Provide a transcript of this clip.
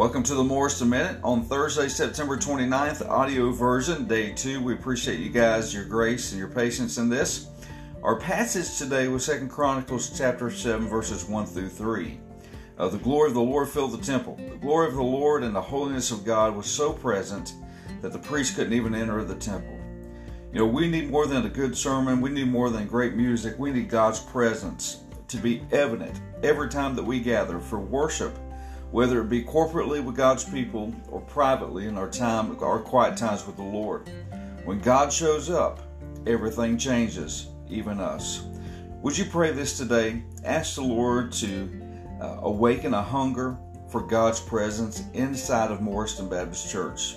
Welcome to the Morriston Minute on Thursday, September 29th, audio version, day two. We appreciate you guys, your grace and your patience in this. Our passage today was Second Chronicles chapter 7, verses 1 through 3. Uh, the glory of the Lord filled the temple. The glory of the Lord and the holiness of God was so present that the priest couldn't even enter the temple. You know, we need more than a good sermon. We need more than great music. We need God's presence to be evident every time that we gather for worship whether it be corporately with God's people or privately in our time, our quiet times with the Lord. When God shows up, everything changes, even us. Would you pray this today? Ask the Lord to uh, awaken a hunger for God's presence inside of Morriston Baptist Church.